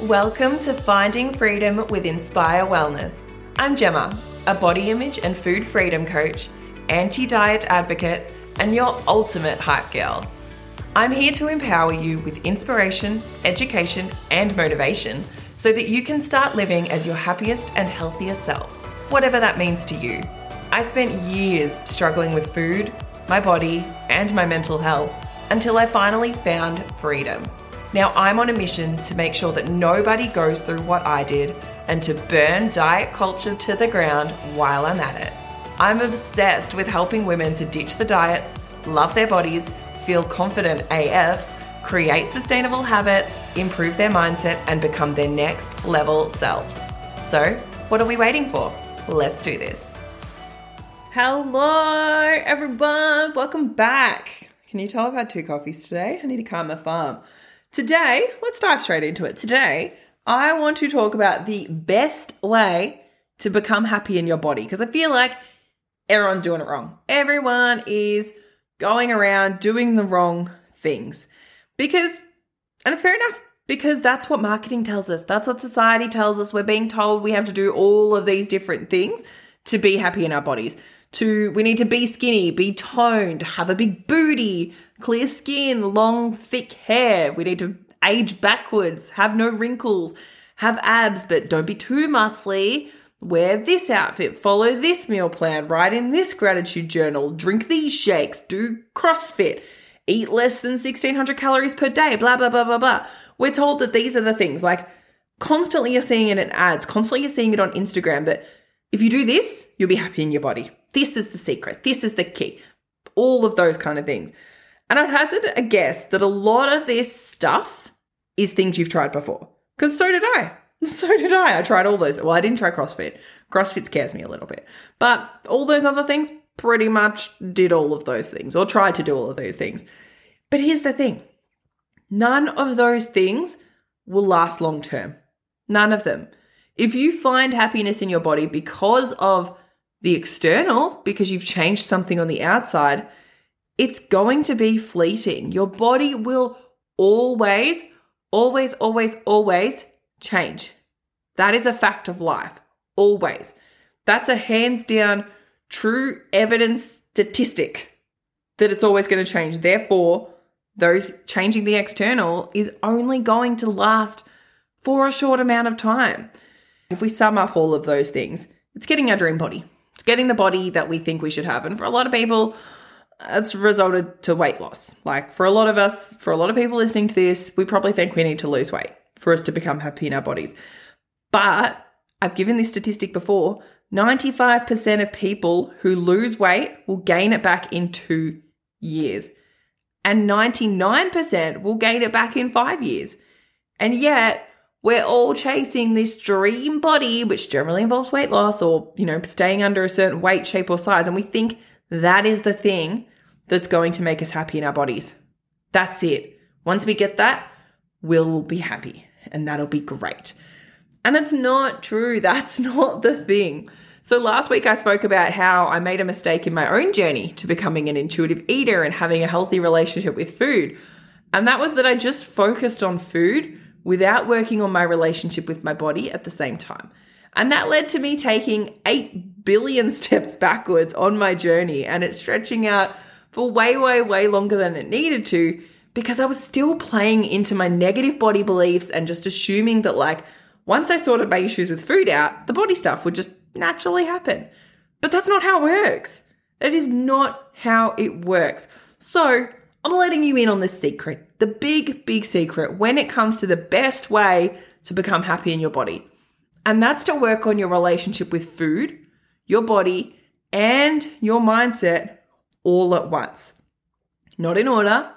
Welcome to Finding Freedom with Inspire Wellness. I'm Gemma, a body image and food freedom coach, anti diet advocate, and your ultimate hype girl. I'm here to empower you with inspiration, education, and motivation so that you can start living as your happiest and healthiest self, whatever that means to you. I spent years struggling with food, my body, and my mental health until I finally found freedom. Now I'm on a mission to make sure that nobody goes through what I did and to burn diet culture to the ground while I'm at it. I'm obsessed with helping women to ditch the diets, love their bodies, feel confident AF, create sustainable habits, improve their mindset, and become their next level selves. So, what are we waiting for? Let's do this. Hello, everyone. Welcome back. Can you tell I've had two coffees today? I need to calm my farm. Today, let's dive straight into it. Today, I want to talk about the best way to become happy in your body because I feel like everyone's doing it wrong. Everyone is going around doing the wrong things because, and it's fair enough because that's what marketing tells us. That's what society tells us. We're being told we have to do all of these different things to be happy in our bodies. To we need to be skinny, be toned, have a big booty, clear skin, long thick hair. We need to age backwards, have no wrinkles, have abs but don't be too muscly. Wear this outfit, follow this meal plan, write in this gratitude journal, drink these shakes, do CrossFit, eat less than 1600 calories per day, blah, blah, blah, blah, blah. We're told that these are the things like constantly you're seeing it in ads, constantly you're seeing it on Instagram that if you do this, you'll be happy in your body. This is the secret. This is the key. All of those kind of things. And I'd hazard a guess that a lot of this stuff is things you've tried before. Because so did I. So did I. I tried all those. Well, I didn't try CrossFit. CrossFit scares me a little bit. But all those other things, pretty much did all of those things or tried to do all of those things. But here's the thing none of those things will last long term. None of them. If you find happiness in your body because of the external, because you've changed something on the outside, it's going to be fleeting. Your body will always, always, always, always change. That is a fact of life. Always. That's a hands down true evidence statistic that it's always going to change. Therefore, those changing the external is only going to last for a short amount of time. If we sum up all of those things, it's getting our dream body. It's getting the body that we think we should have. And for a lot of people, it's resulted to weight loss. Like for a lot of us, for a lot of people listening to this, we probably think we need to lose weight for us to become happy in our bodies. But I've given this statistic before 95% of people who lose weight will gain it back in two years, and 99% will gain it back in five years. And yet, we're all chasing this dream body, which generally involves weight loss or, you know, staying under a certain weight, shape, or size. And we think that is the thing that's going to make us happy in our bodies. That's it. Once we get that, we'll be happy and that'll be great. And it's not true. That's not the thing. So last week I spoke about how I made a mistake in my own journey to becoming an intuitive eater and having a healthy relationship with food. And that was that I just focused on food without working on my relationship with my body at the same time. And that led to me taking 8 billion steps backwards on my journey and it's stretching out for way, way, way longer than it needed to because I was still playing into my negative body beliefs and just assuming that, like, once I sorted my issues with food out, the body stuff would just naturally happen. But that's not how it works. That is not how it works. So, I'm letting you in on the secret, the big, big secret when it comes to the best way to become happy in your body. And that's to work on your relationship with food, your body, and your mindset all at once. Not in order,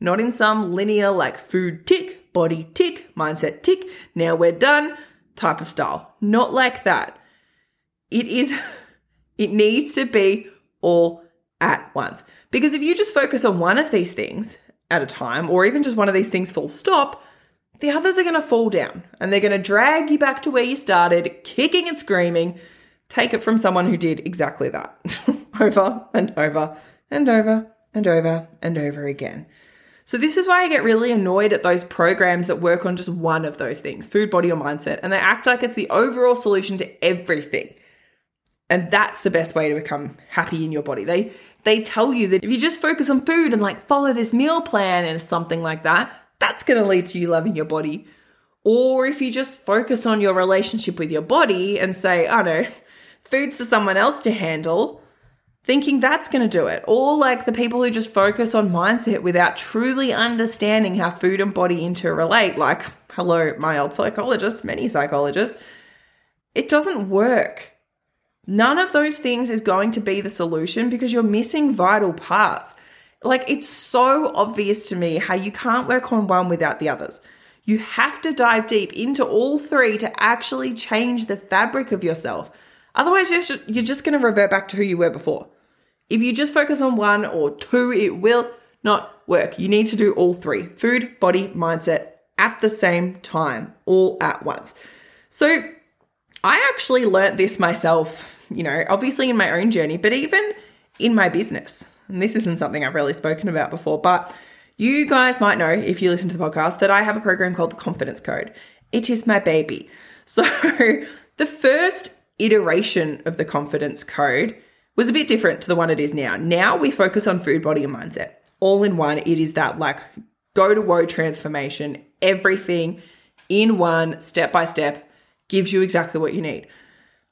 not in some linear like food tick, body tick, mindset tick, now we're done type of style. Not like that. It is, it needs to be all at once. Because if you just focus on one of these things at a time, or even just one of these things full stop, the others are going to fall down and they're going to drag you back to where you started, kicking and screaming. Take it from someone who did exactly that over and over and over and over and over again. So, this is why I get really annoyed at those programs that work on just one of those things food, body, or mindset. And they act like it's the overall solution to everything. And that's the best way to become happy in your body. They they tell you that if you just focus on food and like follow this meal plan and something like that, that's going to lead to you loving your body. Or if you just focus on your relationship with your body and say, "I oh, know, food's for someone else to handle," thinking that's going to do it. Or like the people who just focus on mindset without truly understanding how food and body interrelate, like, hello, my old psychologist, many psychologists, it doesn't work. None of those things is going to be the solution because you're missing vital parts. Like, it's so obvious to me how you can't work on one without the others. You have to dive deep into all three to actually change the fabric of yourself. Otherwise, you're just going to revert back to who you were before. If you just focus on one or two, it will not work. You need to do all three food, body, mindset at the same time, all at once. So, I actually learnt this myself you know, obviously in my own journey, but even in my business. And this isn't something I've really spoken about before, but you guys might know if you listen to the podcast that I have a program called the Confidence Code. It is my baby. So the first iteration of the Confidence Code was a bit different to the one it is now. Now we focus on food, body, and mindset. All in one, it is that like go to woe transformation, everything in one, step by step, gives you exactly what you need.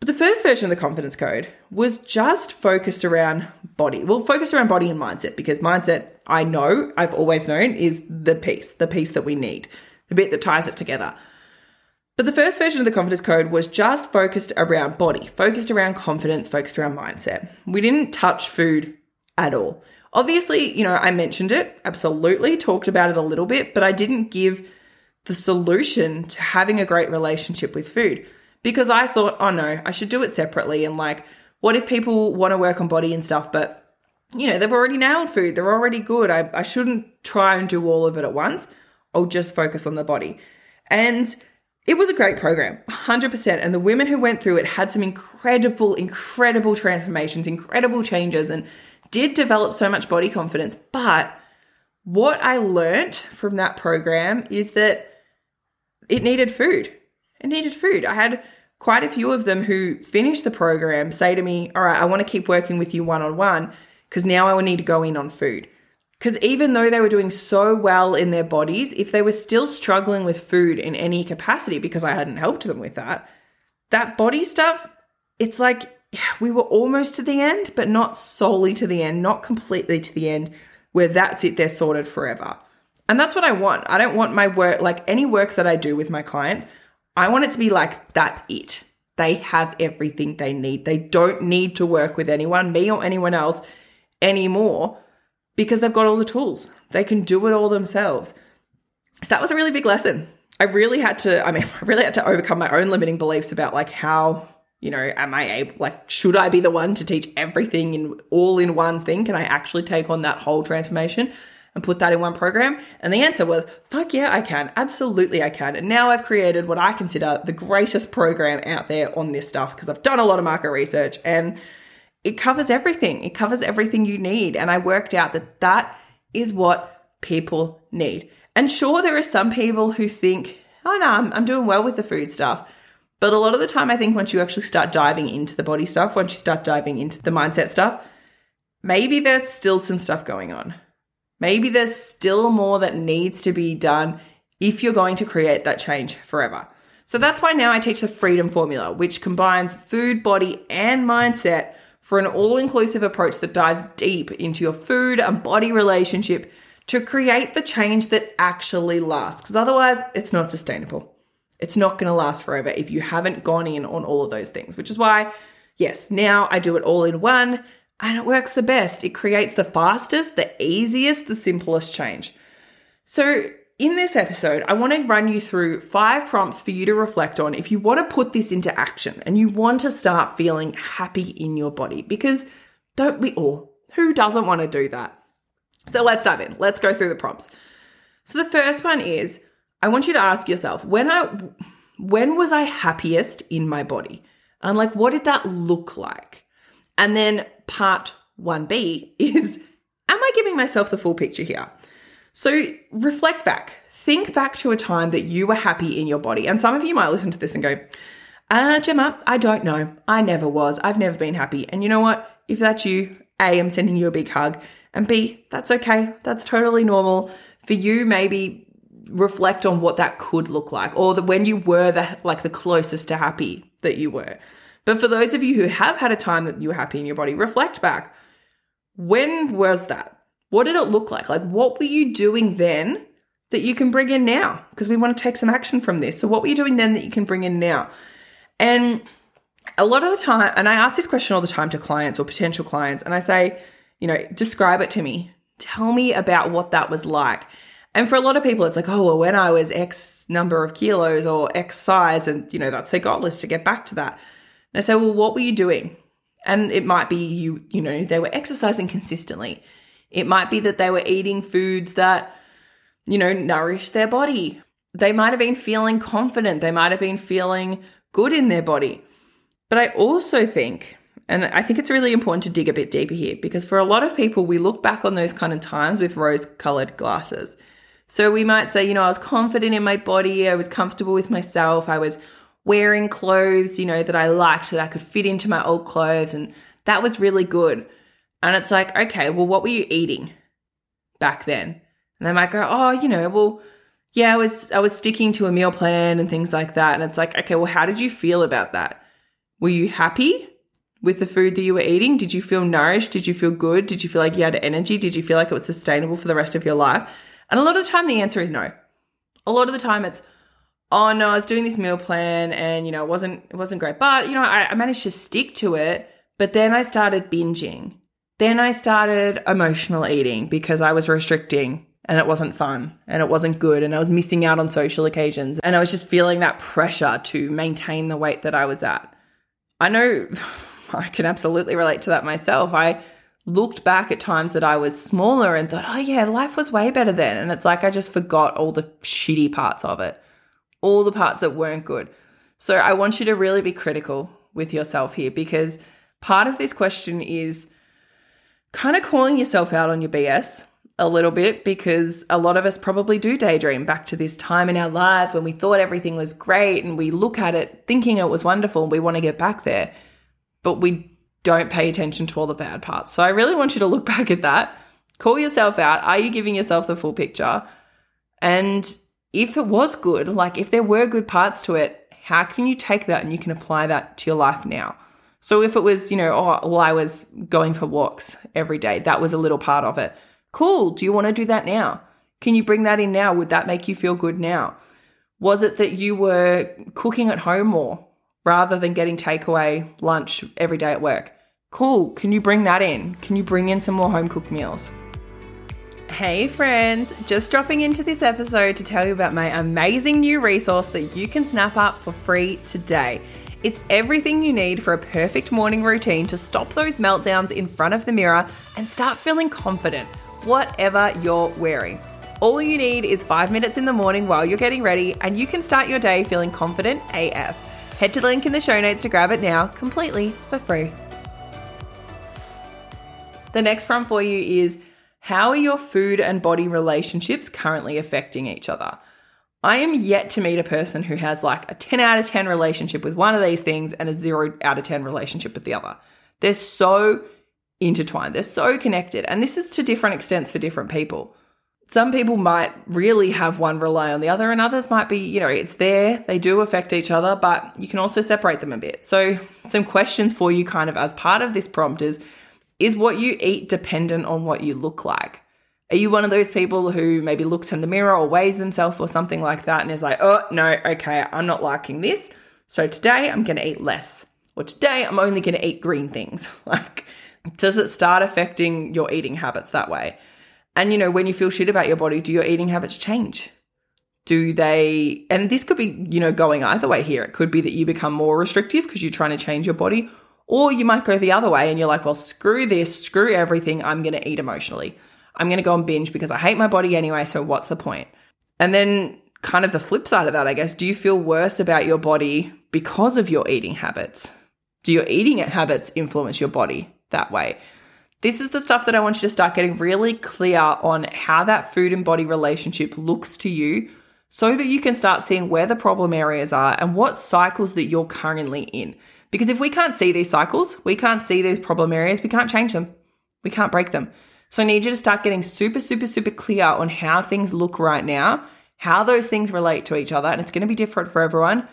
But the first version of the confidence code was just focused around body. Well, focused around body and mindset because mindset, I know, I've always known, is the piece, the piece that we need, the bit that ties it together. But the first version of the confidence code was just focused around body, focused around confidence, focused around mindset. We didn't touch food at all. Obviously, you know, I mentioned it, absolutely, talked about it a little bit, but I didn't give the solution to having a great relationship with food because I thought, oh no, I should do it separately. And like, what if people want to work on body and stuff, but you know, they've already nailed food, they're already good. I, I shouldn't try and do all of it at once. I'll just focus on the body. And it was a great program, 100%. And the women who went through it had some incredible, incredible transformations, incredible changes, and did develop so much body confidence. But what I learned from that program is that it needed food. It needed food. I had quite a few of them who finish the program say to me, All right, I want to keep working with you one on one because now I will need to go in on food. Because even though they were doing so well in their bodies, if they were still struggling with food in any capacity because I hadn't helped them with that, that body stuff, it's like we were almost to the end, but not solely to the end, not completely to the end, where that's it, they're sorted forever. And that's what I want. I don't want my work, like any work that I do with my clients, I want it to be like, that's it. They have everything they need. They don't need to work with anyone, me or anyone else anymore because they've got all the tools. They can do it all themselves. So that was a really big lesson. I really had to, I mean, I really had to overcome my own limiting beliefs about like how, you know, am I able, like, should I be the one to teach everything in all in one thing? Can I actually take on that whole transformation? And put that in one program? And the answer was, fuck yeah, I can. Absolutely, I can. And now I've created what I consider the greatest program out there on this stuff because I've done a lot of market research and it covers everything. It covers everything you need. And I worked out that that is what people need. And sure, there are some people who think, oh no, I'm, I'm doing well with the food stuff. But a lot of the time, I think once you actually start diving into the body stuff, once you start diving into the mindset stuff, maybe there's still some stuff going on. Maybe there's still more that needs to be done if you're going to create that change forever. So that's why now I teach the freedom formula, which combines food, body, and mindset for an all inclusive approach that dives deep into your food and body relationship to create the change that actually lasts. Because otherwise, it's not sustainable. It's not going to last forever if you haven't gone in on all of those things, which is why, yes, now I do it all in one and it works the best. It creates the fastest, the easiest, the simplest change. So, in this episode, I want to run you through five prompts for you to reflect on if you want to put this into action and you want to start feeling happy in your body. Because don't we all? Who doesn't want to do that? So, let's dive in. Let's go through the prompts. So, the first one is I want you to ask yourself when I when was I happiest in my body? And like what did that look like? And then part 1B is Am I giving myself the full picture here? So reflect back. Think back to a time that you were happy in your body. And some of you might listen to this and go, uh, Gemma, I don't know. I never was. I've never been happy. And you know what? If that's you, A, I'm sending you a big hug. And B, that's okay. That's totally normal. For you, maybe reflect on what that could look like or when you were the like the closest to happy that you were. But for those of you who have had a time that you were happy in your body, reflect back. When was that? What did it look like? Like what were you doing then that you can bring in now? Because we want to take some action from this. So what were you doing then that you can bring in now? And a lot of the time, and I ask this question all the time to clients or potential clients, and I say, you know, describe it to me. Tell me about what that was like. And for a lot of people, it's like, oh, well, when I was X number of kilos or X size, and, you know, that's their goal list to get back to that. And I say, well, what were you doing? And it might be you, you know, they were exercising consistently. It might be that they were eating foods that, you know, nourish their body. They might have been feeling confident. They might have been feeling good in their body. But I also think, and I think it's really important to dig a bit deeper here because for a lot of people, we look back on those kind of times with rose colored glasses. So we might say, you know, I was confident in my body, I was comfortable with myself, I was wearing clothes, you know, that I liked, that I could fit into my old clothes, and that was really good. And it's like, okay, well, what were you eating back then? And they might go, oh, you know, well, yeah, I was I was sticking to a meal plan and things like that. And it's like, okay, well, how did you feel about that? Were you happy with the food that you were eating? Did you feel nourished? Did you feel good? Did you feel like you had energy? Did you feel like it was sustainable for the rest of your life? And a lot of the time, the answer is no. A lot of the time, it's, oh no, I was doing this meal plan and you know it wasn't it wasn't great, but you know I, I managed to stick to it. But then I started binging. Then I started emotional eating because I was restricting and it wasn't fun and it wasn't good and I was missing out on social occasions and I was just feeling that pressure to maintain the weight that I was at. I know I can absolutely relate to that myself. I looked back at times that I was smaller and thought, oh, yeah, life was way better then. And it's like I just forgot all the shitty parts of it, all the parts that weren't good. So I want you to really be critical with yourself here because part of this question is kind of calling yourself out on your BS a little bit because a lot of us probably do daydream back to this time in our life when we thought everything was great and we look at it thinking it was wonderful and we want to get back there, but we don't pay attention to all the bad parts. So I really want you to look back at that, call yourself out. Are you giving yourself the full picture? And if it was good, like if there were good parts to it, how can you take that and you can apply that to your life now? So if it was, you know, oh, well, I was going for walks every day, that was a little part of it Cool. Do you want to do that now? Can you bring that in now? Would that make you feel good now? Was it that you were cooking at home more rather than getting takeaway lunch every day at work? Cool. Can you bring that in? Can you bring in some more home cooked meals? Hey friends, just dropping into this episode to tell you about my amazing new resource that you can snap up for free today. It's everything you need for a perfect morning routine to stop those meltdowns in front of the mirror and start feeling confident whatever you're wearing. All you need is five minutes in the morning while you're getting ready, and you can start your day feeling confident AF. Head to the link in the show notes to grab it now, completely for free. The next prompt for you is How are your food and body relationships currently affecting each other? I am yet to meet a person who has like a 10 out of 10 relationship with one of these things and a 0 out of 10 relationship with the other. They're so intertwined. They're so connected. And this is to different extents for different people. Some people might really have one rely on the other, and others might be, you know, it's there, they do affect each other, but you can also separate them a bit. So, some questions for you, kind of as part of this prompt is Is what you eat dependent on what you look like? Are you one of those people who maybe looks in the mirror or weighs themselves or something like that and is like, oh, no, okay, I'm not liking this. So today I'm going to eat less. Or today I'm only going to eat green things. like, does it start affecting your eating habits that way? And you know, when you feel shit about your body, do your eating habits change? Do they, and this could be, you know, going either way here. It could be that you become more restrictive because you're trying to change your body, or you might go the other way and you're like, well, screw this, screw everything. I'm going to eat emotionally. I'm going to go and binge because I hate my body anyway. So what's the point? And then, kind of the flip side of that, I guess, do you feel worse about your body because of your eating habits? Do your eating habits influence your body? that way. This is the stuff that I want you to start getting really clear on how that food and body relationship looks to you so that you can start seeing where the problem areas are and what cycles that you're currently in. Because if we can't see these cycles, we can't see these problem areas, we can't change them, we can't break them. So I need you to start getting super, super, super clear on how things look right now, how those things relate to each other, and it's going to be different for everyone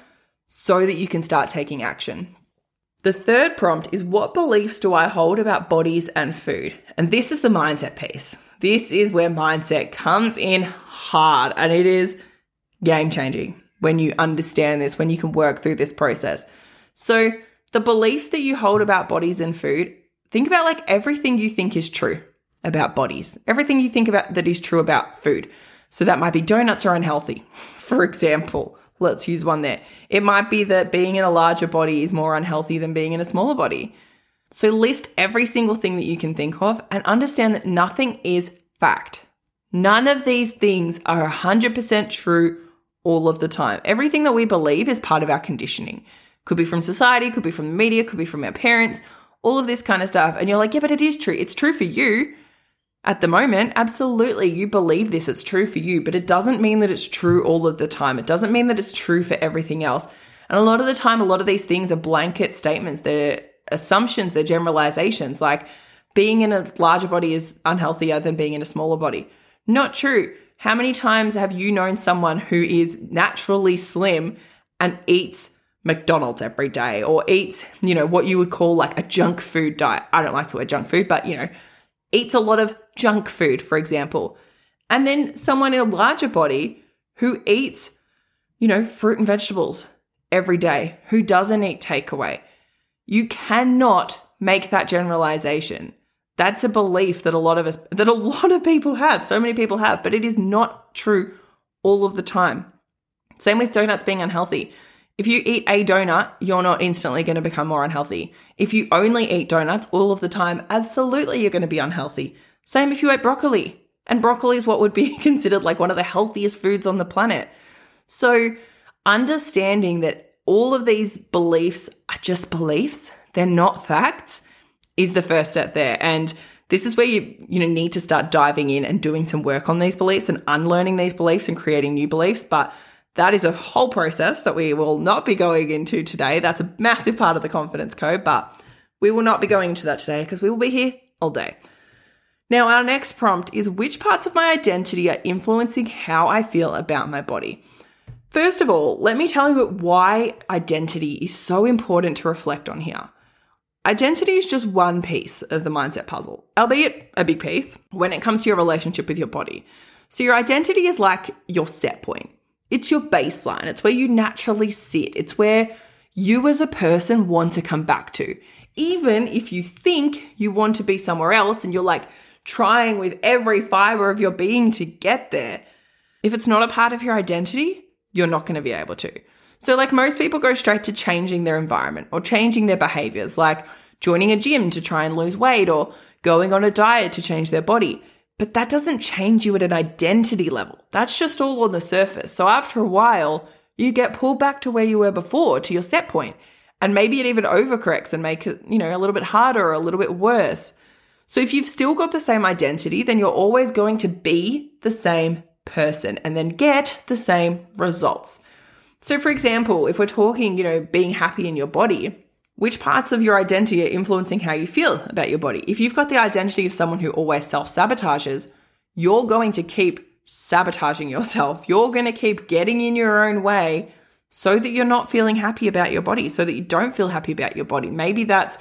so that you can start taking action. The third prompt is what beliefs do I hold about bodies and food? And this is the mindset piece. This is where mindset comes in hard and it is game changing when you understand this, when you can work through this process. So, the beliefs that you hold about bodies and food, think about like everything you think is true about bodies, everything you think about that is true about food. So, that might be donuts are unhealthy, for example. Let's use one there. It might be that being in a larger body is more unhealthy than being in a smaller body. So, list every single thing that you can think of and understand that nothing is fact. None of these things are 100% true all of the time. Everything that we believe is part of our conditioning. Could be from society, could be from the media, could be from our parents, all of this kind of stuff. And you're like, yeah, but it is true. It's true for you at the moment. Absolutely. You believe this, it's true for you, but it doesn't mean that it's true all of the time. It doesn't mean that it's true for everything else. And a lot of the time, a lot of these things are blanket statements, they're assumptions, they're generalizations. Like being in a larger body is unhealthier than being in a smaller body. Not true. How many times have you known someone who is naturally slim and eats McDonald's every day or eats, you know, what you would call like a junk food diet? I don't like the word junk food, but you know, eats a lot of junk food, for example. And then someone in a larger body who eats, you know, fruit and vegetables every day, who doesn't eat takeaway. You cannot make that generalization. That's a belief that a lot of us, that a lot of people have, so many people have, but it is not true all of the time. Same with donuts being unhealthy. If you eat a donut, you're not instantly going to become more unhealthy. If you only eat donuts all of the time, absolutely you're going to be unhealthy. Same if you ate broccoli. And broccoli is what would be considered like one of the healthiest foods on the planet. So, understanding that all of these beliefs are just beliefs, they're not facts, is the first step there. And this is where you you know need to start diving in and doing some work on these beliefs and unlearning these beliefs and creating new beliefs. But that is a whole process that we will not be going into today. That's a massive part of the confidence code, but we will not be going into that today because we will be here all day. Now, our next prompt is which parts of my identity are influencing how I feel about my body? First of all, let me tell you why identity is so important to reflect on here. Identity is just one piece of the mindset puzzle, albeit a big piece, when it comes to your relationship with your body. So, your identity is like your set point, it's your baseline, it's where you naturally sit, it's where you as a person want to come back to. Even if you think you want to be somewhere else and you're like trying with every fiber of your being to get there, if it's not a part of your identity, you're not going to be able to. So, like most people go straight to changing their environment or changing their behaviors, like joining a gym to try and lose weight or going on a diet to change their body. But that doesn't change you at an identity level. That's just all on the surface. So, after a while, you get pulled back to where you were before, to your set point. And maybe it even overcorrects and makes it, you know, a little bit harder or a little bit worse. So if you've still got the same identity, then you're always going to be the same person and then get the same results. So, for example, if we're talking, you know, being happy in your body, which parts of your identity are influencing how you feel about your body? If you've got the identity of someone who always self sabotages, you're going to keep sabotaging yourself. You're going to keep getting in your own way so that you're not feeling happy about your body, so that you don't feel happy about your body. Maybe that's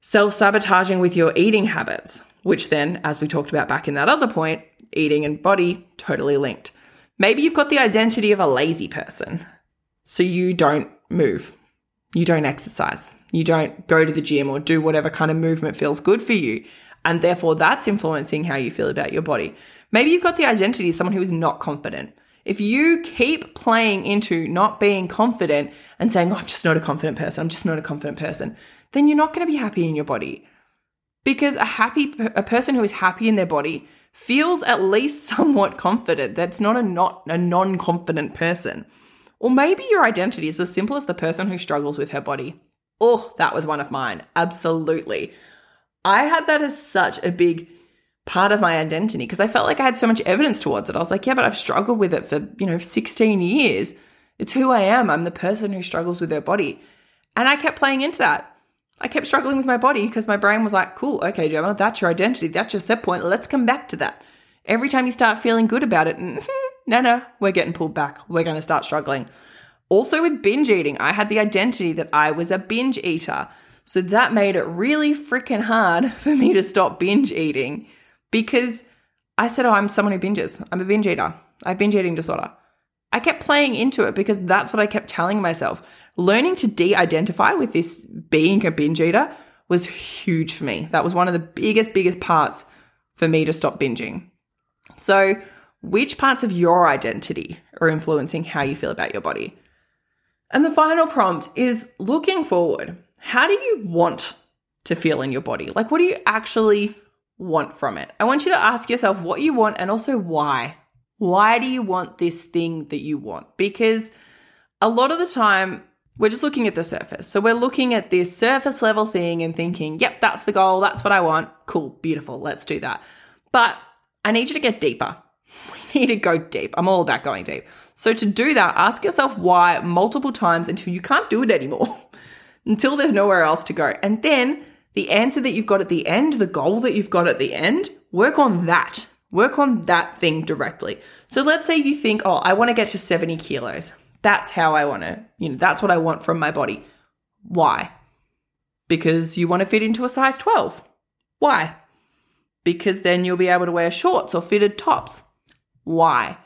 self sabotaging with your eating habits, which then, as we talked about back in that other point, eating and body totally linked. Maybe you've got the identity of a lazy person. So you don't move, you don't exercise, you don't go to the gym or do whatever kind of movement feels good for you. And therefore, that's influencing how you feel about your body. Maybe you've got the identity of someone who is not confident. If you keep playing into not being confident and saying, oh, I'm just not a confident person, I'm just not a confident person, then you're not going to be happy in your body. Because a happy a person who is happy in their body feels at least somewhat confident. That's not a not a non-confident person. Or maybe your identity is as simple as the person who struggles with her body. Oh, that was one of mine. Absolutely. I had that as such a big part of my identity because I felt like I had so much evidence towards it. I was like, yeah, but I've struggled with it for, you know, 16 years. It's who I am. I'm the person who struggles with their body. And I kept playing into that. I kept struggling with my body because my brain was like, cool, okay, Gemma, that's your identity. That's your set point. Let's come back to that. Every time you start feeling good about it, mm-hmm, no, no, we're getting pulled back. We're going to start struggling. Also, with binge eating, I had the identity that I was a binge eater. So that made it really freaking hard for me to stop binge eating because I said, Oh, I'm someone who binges. I'm a binge eater. I have binge eating disorder. I kept playing into it because that's what I kept telling myself. Learning to de identify with this being a binge eater was huge for me. That was one of the biggest, biggest parts for me to stop binging. So, which parts of your identity are influencing how you feel about your body? And the final prompt is looking forward. How do you want to feel in your body? Like, what do you actually want from it? I want you to ask yourself what you want and also why. Why do you want this thing that you want? Because a lot of the time, we're just looking at the surface. So we're looking at this surface level thing and thinking, yep, that's the goal. That's what I want. Cool, beautiful. Let's do that. But I need you to get deeper. Need to go deep. I'm all about going deep. So to do that, ask yourself why multiple times until you can't do it anymore, until there's nowhere else to go. And then the answer that you've got at the end, the goal that you've got at the end, work on that. Work on that thing directly. So let's say you think, oh, I want to get to 70 kilos. That's how I want to, you know, that's what I want from my body. Why? Because you want to fit into a size 12. Why? Because then you'll be able to wear shorts or fitted tops. Why?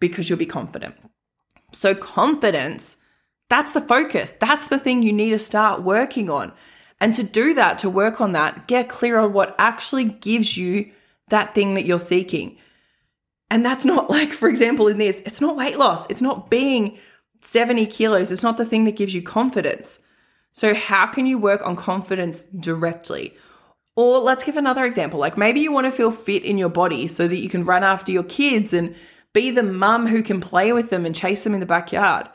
Because you'll be confident. So, confidence, that's the focus. That's the thing you need to start working on. And to do that, to work on that, get clear on what actually gives you that thing that you're seeking. And that's not like, for example, in this, it's not weight loss. It's not being 70 kilos. It's not the thing that gives you confidence. So, how can you work on confidence directly? Or let's give another example. Like maybe you want to feel fit in your body so that you can run after your kids and be the mum who can play with them and chase them in the backyard.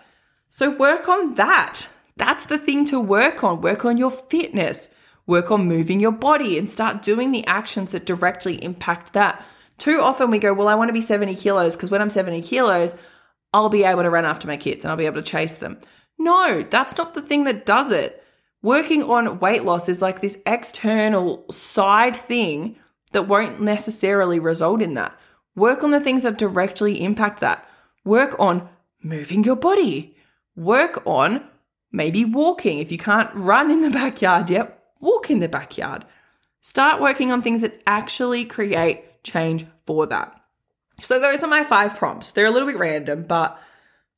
So, work on that. That's the thing to work on. Work on your fitness. Work on moving your body and start doing the actions that directly impact that. Too often we go, Well, I want to be 70 kilos because when I'm 70 kilos, I'll be able to run after my kids and I'll be able to chase them. No, that's not the thing that does it. Working on weight loss is like this external side thing that won't necessarily result in that. Work on the things that directly impact that. Work on moving your body. Work on maybe walking. If you can't run in the backyard yet, walk in the backyard. Start working on things that actually create change for that. So, those are my five prompts. They're a little bit random, but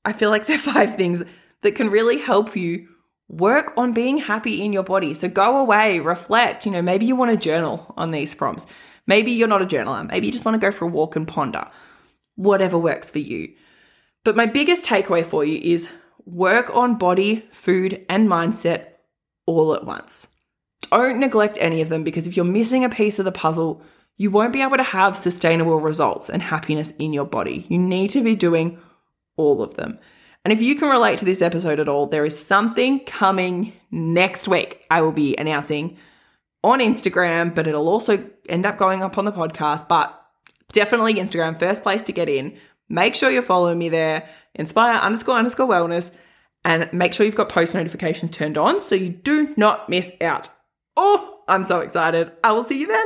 I feel like they're five things that can really help you work on being happy in your body. So, go away, reflect. You know, maybe you want to journal on these prompts. Maybe you're not a journaler. Maybe you just want to go for a walk and ponder. Whatever works for you. But my biggest takeaway for you is work on body, food, and mindset all at once. Don't neglect any of them because if you're missing a piece of the puzzle, you won't be able to have sustainable results and happiness in your body. You need to be doing all of them. And if you can relate to this episode at all, there is something coming next week. I will be announcing on Instagram, but it'll also end up going up on the podcast. But definitely Instagram, first place to get in. Make sure you're following me there, inspire underscore underscore wellness, and make sure you've got post notifications turned on so you do not miss out. Oh, I'm so excited. I will see you then.